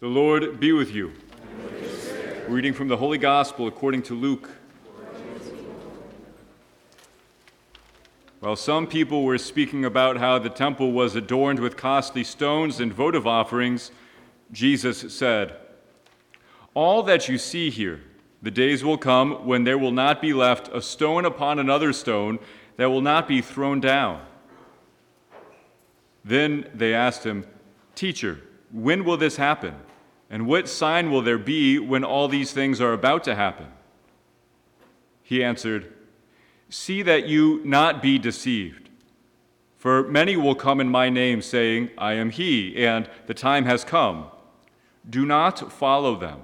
The Lord be with you. Reading from the Holy Gospel according to Luke. While some people were speaking about how the temple was adorned with costly stones and votive offerings, Jesus said, All that you see here, the days will come when there will not be left a stone upon another stone that will not be thrown down. Then they asked him, Teacher, when will this happen? And what sign will there be when all these things are about to happen? He answered, See that you not be deceived. For many will come in my name, saying, I am he, and the time has come. Do not follow them.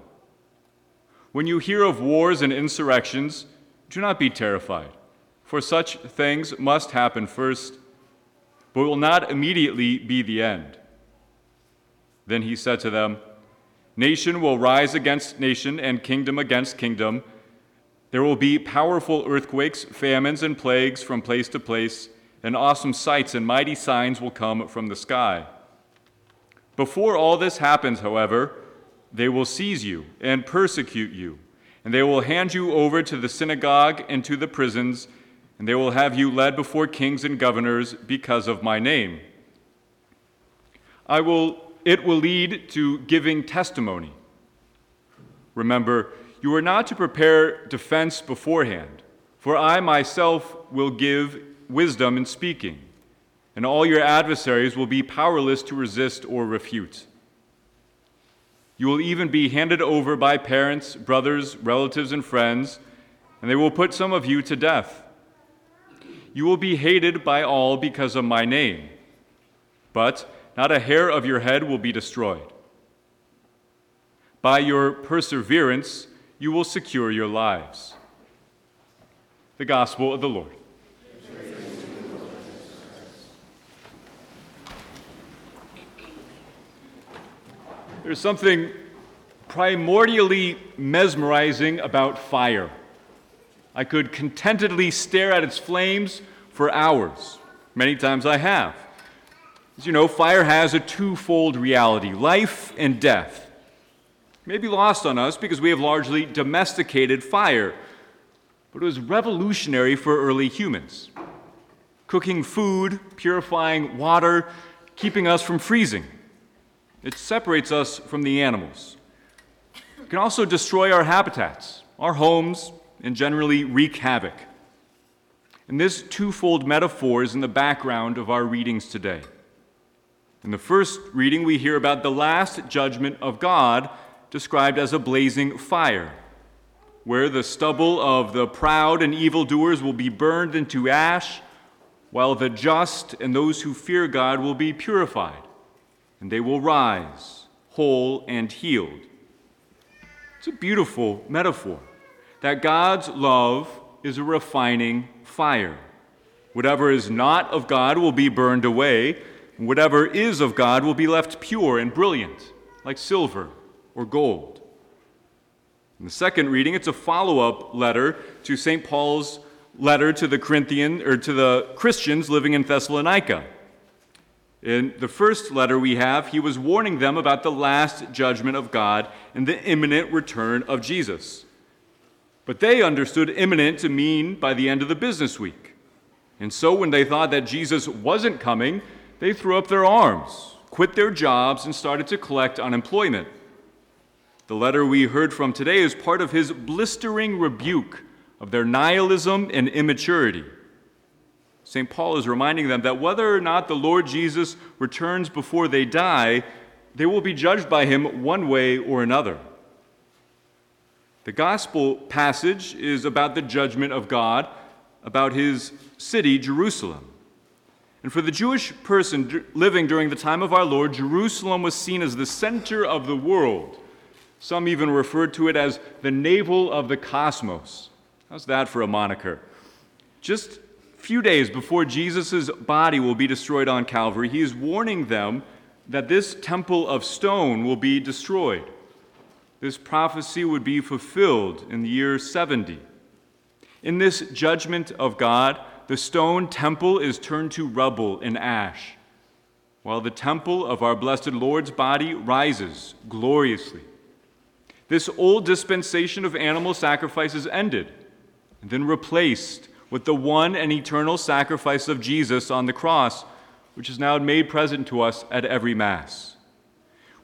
When you hear of wars and insurrections, do not be terrified, for such things must happen first, but will not immediately be the end. Then he said to them, Nation will rise against nation and kingdom against kingdom. There will be powerful earthquakes, famines, and plagues from place to place, and awesome sights and mighty signs will come from the sky. Before all this happens, however, they will seize you and persecute you, and they will hand you over to the synagogue and to the prisons, and they will have you led before kings and governors because of my name. I will it will lead to giving testimony. Remember, you are not to prepare defense beforehand, for I myself will give wisdom in speaking, and all your adversaries will be powerless to resist or refute. You will even be handed over by parents, brothers, relatives, and friends, and they will put some of you to death. You will be hated by all because of my name. But not a hair of your head will be destroyed. By your perseverance, you will secure your lives. The Gospel of the Lord. There's something primordially mesmerizing about fire. I could contentedly stare at its flames for hours. Many times I have. As you know, fire has a twofold reality life and death. It may be lost on us because we have largely domesticated fire, but it was revolutionary for early humans. Cooking food, purifying water, keeping us from freezing. It separates us from the animals. It can also destroy our habitats, our homes, and generally wreak havoc. And this twofold metaphor is in the background of our readings today. In the first reading, we hear about the last judgment of God described as a blazing fire, where the stubble of the proud and evildoers will be burned into ash, while the just and those who fear God will be purified, and they will rise, whole and healed. It's a beautiful metaphor that God's love is a refining fire. Whatever is not of God will be burned away Whatever is of God will be left pure and brilliant, like silver or gold. In the second reading, it's a follow up letter to St. Paul's letter to the Corinthian or to the Christians living in Thessalonica. In the first letter we have, he was warning them about the last judgment of God and the imminent return of Jesus. But they understood imminent to mean by the end of the business week. And so when they thought that Jesus wasn't coming, they threw up their arms, quit their jobs, and started to collect unemployment. The letter we heard from today is part of his blistering rebuke of their nihilism and immaturity. St. Paul is reminding them that whether or not the Lord Jesus returns before they die, they will be judged by him one way or another. The gospel passage is about the judgment of God, about his city, Jerusalem. And for the Jewish person living during the time of our Lord, Jerusalem was seen as the center of the world. Some even referred to it as the navel of the cosmos. How's that for a moniker? Just a few days before Jesus' body will be destroyed on Calvary, he is warning them that this temple of stone will be destroyed. This prophecy would be fulfilled in the year 70. In this judgment of God, the stone temple is turned to rubble and ash. while the temple of our blessed Lord's body rises gloriously. This old dispensation of animal sacrifices ended and then replaced with the one and eternal sacrifice of Jesus on the cross, which is now made present to us at every Mass.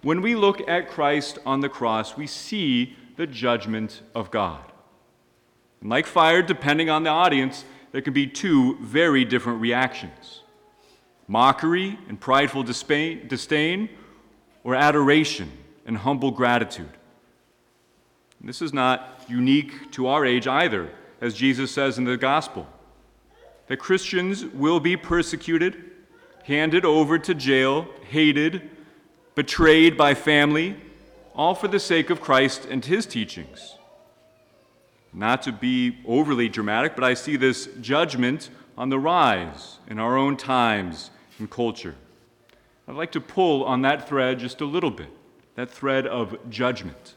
When we look at Christ on the cross, we see the judgment of God. And like fire, depending on the audience, there can be two very different reactions mockery and prideful disdain, or adoration and humble gratitude. And this is not unique to our age either, as Jesus says in the gospel. That Christians will be persecuted, handed over to jail, hated, betrayed by family, all for the sake of Christ and his teachings. Not to be overly dramatic, but I see this judgment on the rise in our own times and culture. I'd like to pull on that thread just a little bit, that thread of judgment.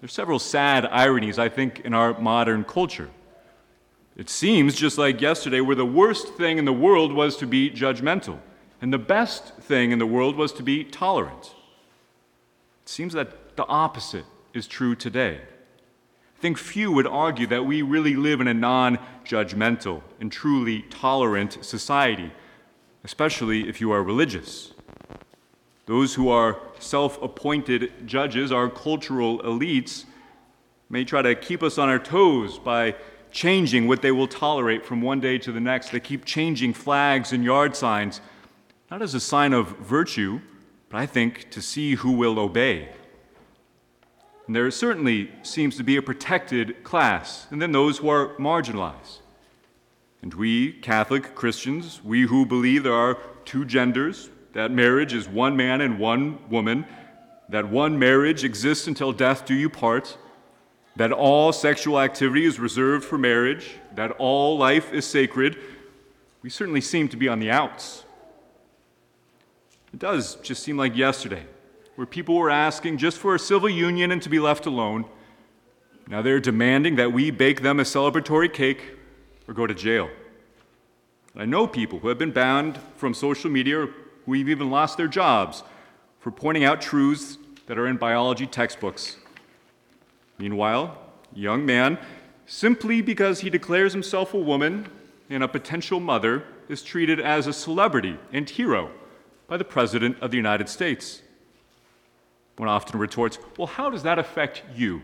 There's several sad ironies, I think, in our modern culture. It seems, just like yesterday, where the worst thing in the world was to be judgmental, and the best thing in the world was to be tolerant. It seems that the opposite is true today. I think few would argue that we really live in a non judgmental and truly tolerant society, especially if you are religious. Those who are self appointed judges, our cultural elites, may try to keep us on our toes by changing what they will tolerate from one day to the next. They keep changing flags and yard signs, not as a sign of virtue, but I think to see who will obey. And there certainly seems to be a protected class, and then those who are marginalized. And we, Catholic Christians, we who believe there are two genders, that marriage is one man and one woman, that one marriage exists until death do you part, that all sexual activity is reserved for marriage, that all life is sacred, we certainly seem to be on the outs. It does just seem like yesterday, where people were asking just for a civil union and to be left alone. Now they're demanding that we bake them a celebratory cake or go to jail. I know people who have been banned from social media who have even lost their jobs for pointing out truths that are in biology textbooks. Meanwhile, young man, simply because he declares himself a woman and a potential mother, is treated as a celebrity and hero by the President of the United States. One often retorts, Well, how does that affect you?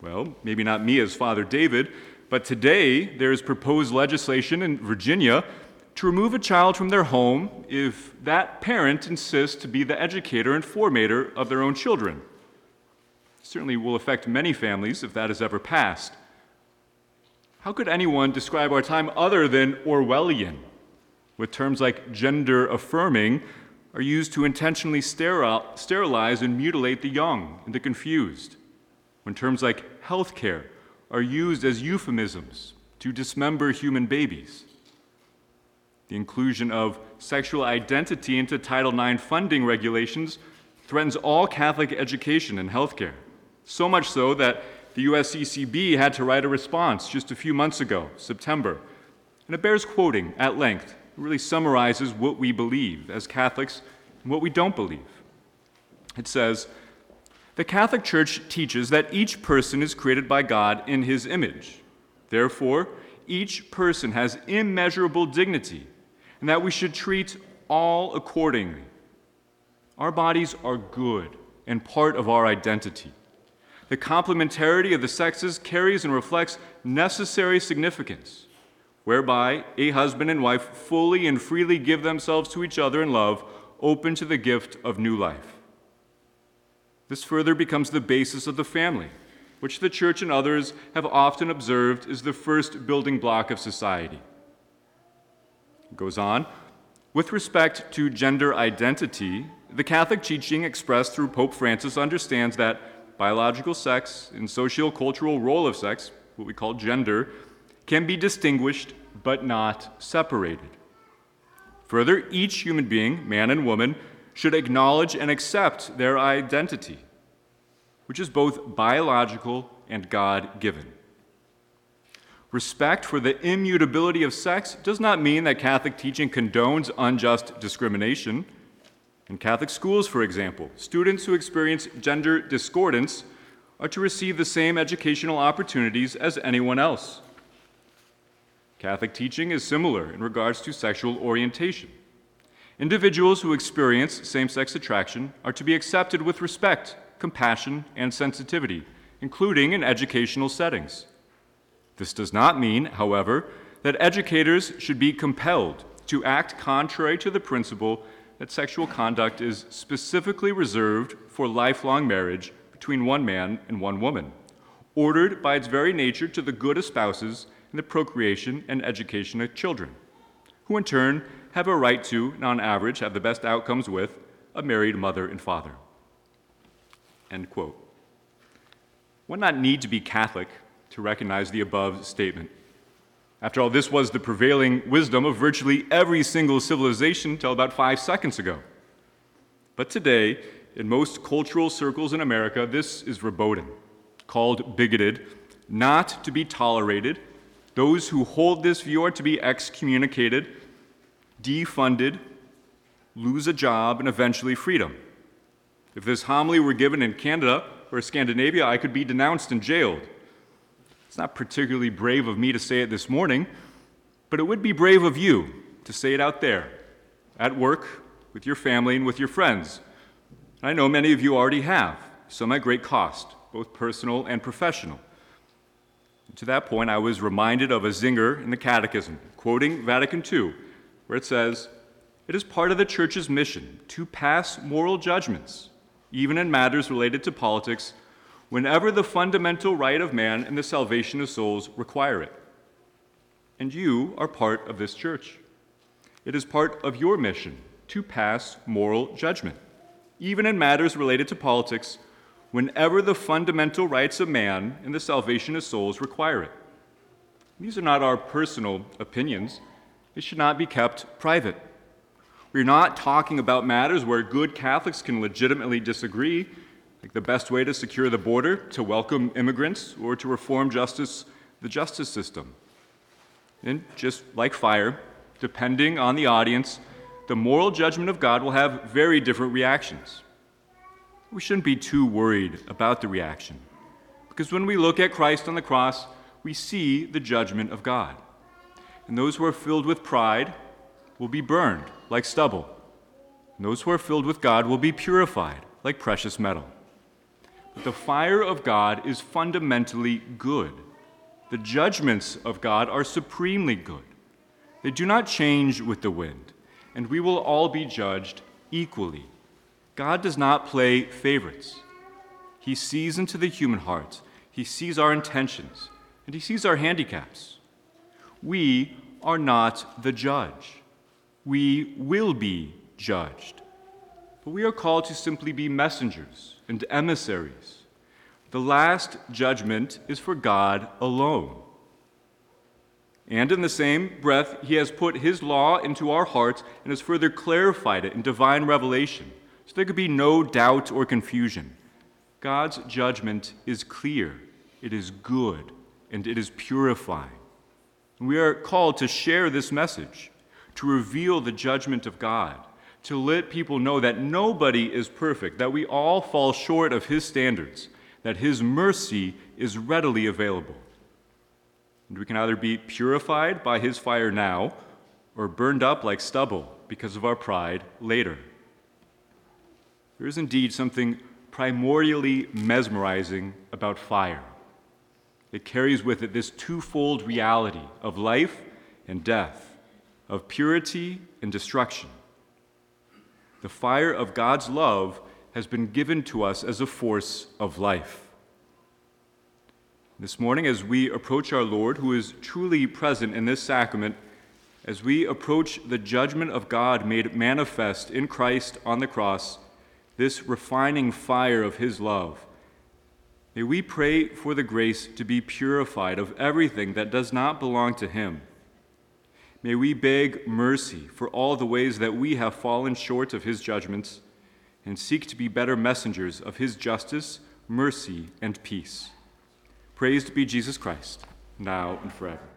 Well, maybe not me as Father David, but today there is proposed legislation in Virginia to remove a child from their home if that parent insists to be the educator and formator of their own children. Certainly will affect many families if that is ever passed. How could anyone describe our time other than Orwellian, with terms like gender affirming are used to intentionally sterilize and mutilate the young and the confused, when terms like health care are used as euphemisms to dismember human babies? The inclusion of sexual identity into Title IX funding regulations threatens all Catholic education and healthcare. So much so that the USCCB had to write a response just a few months ago, September. And it bears quoting at length. Really summarizes what we believe as Catholics and what we don't believe. It says, The Catholic Church teaches that each person is created by God in his image. Therefore, each person has immeasurable dignity and that we should treat all accordingly. Our bodies are good and part of our identity. The complementarity of the sexes carries and reflects necessary significance, whereby a husband and wife fully and freely give themselves to each other in love, open to the gift of new life. This further becomes the basis of the family, which the Church and others have often observed is the first building block of society. It goes on. With respect to gender identity, the Catholic teaching expressed through Pope Francis understands that biological sex and socio-cultural role of sex, what we call gender, can be distinguished but not separated. Further, each human being, man and woman, should acknowledge and accept their identity, which is both biological and God given. Respect for the immutability of sex does not mean that Catholic teaching condones unjust discrimination. In Catholic schools, for example, students who experience gender discordance are to receive the same educational opportunities as anyone else. Catholic teaching is similar in regards to sexual orientation. Individuals who experience same sex attraction are to be accepted with respect, compassion, and sensitivity, including in educational settings. This does not mean, however, that educators should be compelled to act contrary to the principle that sexual conduct is specifically reserved for lifelong marriage between one man and one woman, ordered by its very nature to the good of spouses and the procreation and education of children, who in turn have a right to, and on average, have the best outcomes with a married mother and father. End quote. One not need to be Catholic to recognize the above statement. After all, this was the prevailing wisdom of virtually every single civilization until about five seconds ago. But today, in most cultural circles in America, this is verboten, called bigoted, not to be tolerated. Those who hold this view are to be excommunicated, defunded, lose a job, and eventually freedom. If this homily were given in Canada or Scandinavia, I could be denounced and jailed. It's not particularly brave of me to say it this morning, but it would be brave of you to say it out there, at work, with your family, and with your friends. I know many of you already have, some at great cost, both personal and professional. To that point, I was reminded of a zinger in the Catechism, quoting Vatican II, where it says, It is part of the Church's mission to pass moral judgments, even in matters related to politics whenever the fundamental right of man and the salvation of souls require it. And you are part of this church. It is part of your mission to pass moral judgment, even in matters related to politics, whenever the fundamental rights of man and the salvation of souls require it. These are not our personal opinions. They should not be kept private. We're not talking about matters where good Catholics can legitimately disagree like the best way to secure the border, to welcome immigrants, or to reform justice, the justice system. And just like fire, depending on the audience, the moral judgment of God will have very different reactions. We shouldn't be too worried about the reaction, because when we look at Christ on the cross, we see the judgment of God. And those who are filled with pride will be burned like stubble. And those who are filled with God will be purified like precious metal. But the fire of God is fundamentally good. The judgments of God are supremely good. They do not change with the wind, and we will all be judged equally. God does not play favorites. He sees into the human heart, He sees our intentions, and He sees our handicaps. We are not the judge. We will be judged. But we are called to simply be messengers and emissaries. The last judgment is for God alone. And in the same breath, he has put his law into our hearts and has further clarified it in divine revelation, so there could be no doubt or confusion. God's judgment is clear, it is good, and it is purifying. We are called to share this message, to reveal the judgment of God, to let people know that nobody is perfect, that we all fall short of His standards, that His mercy is readily available. And we can either be purified by His fire now or burned up like stubble because of our pride later. There is indeed something primordially mesmerizing about fire. It carries with it this twofold reality of life and death, of purity and destruction. The fire of God's love has been given to us as a force of life. This morning, as we approach our Lord, who is truly present in this sacrament, as we approach the judgment of God made manifest in Christ on the cross, this refining fire of His love, may we pray for the grace to be purified of everything that does not belong to Him May we beg mercy for all the ways that we have fallen short of his judgments and seek to be better messengers of his justice, mercy, and peace. Praised be Jesus Christ. now and forever.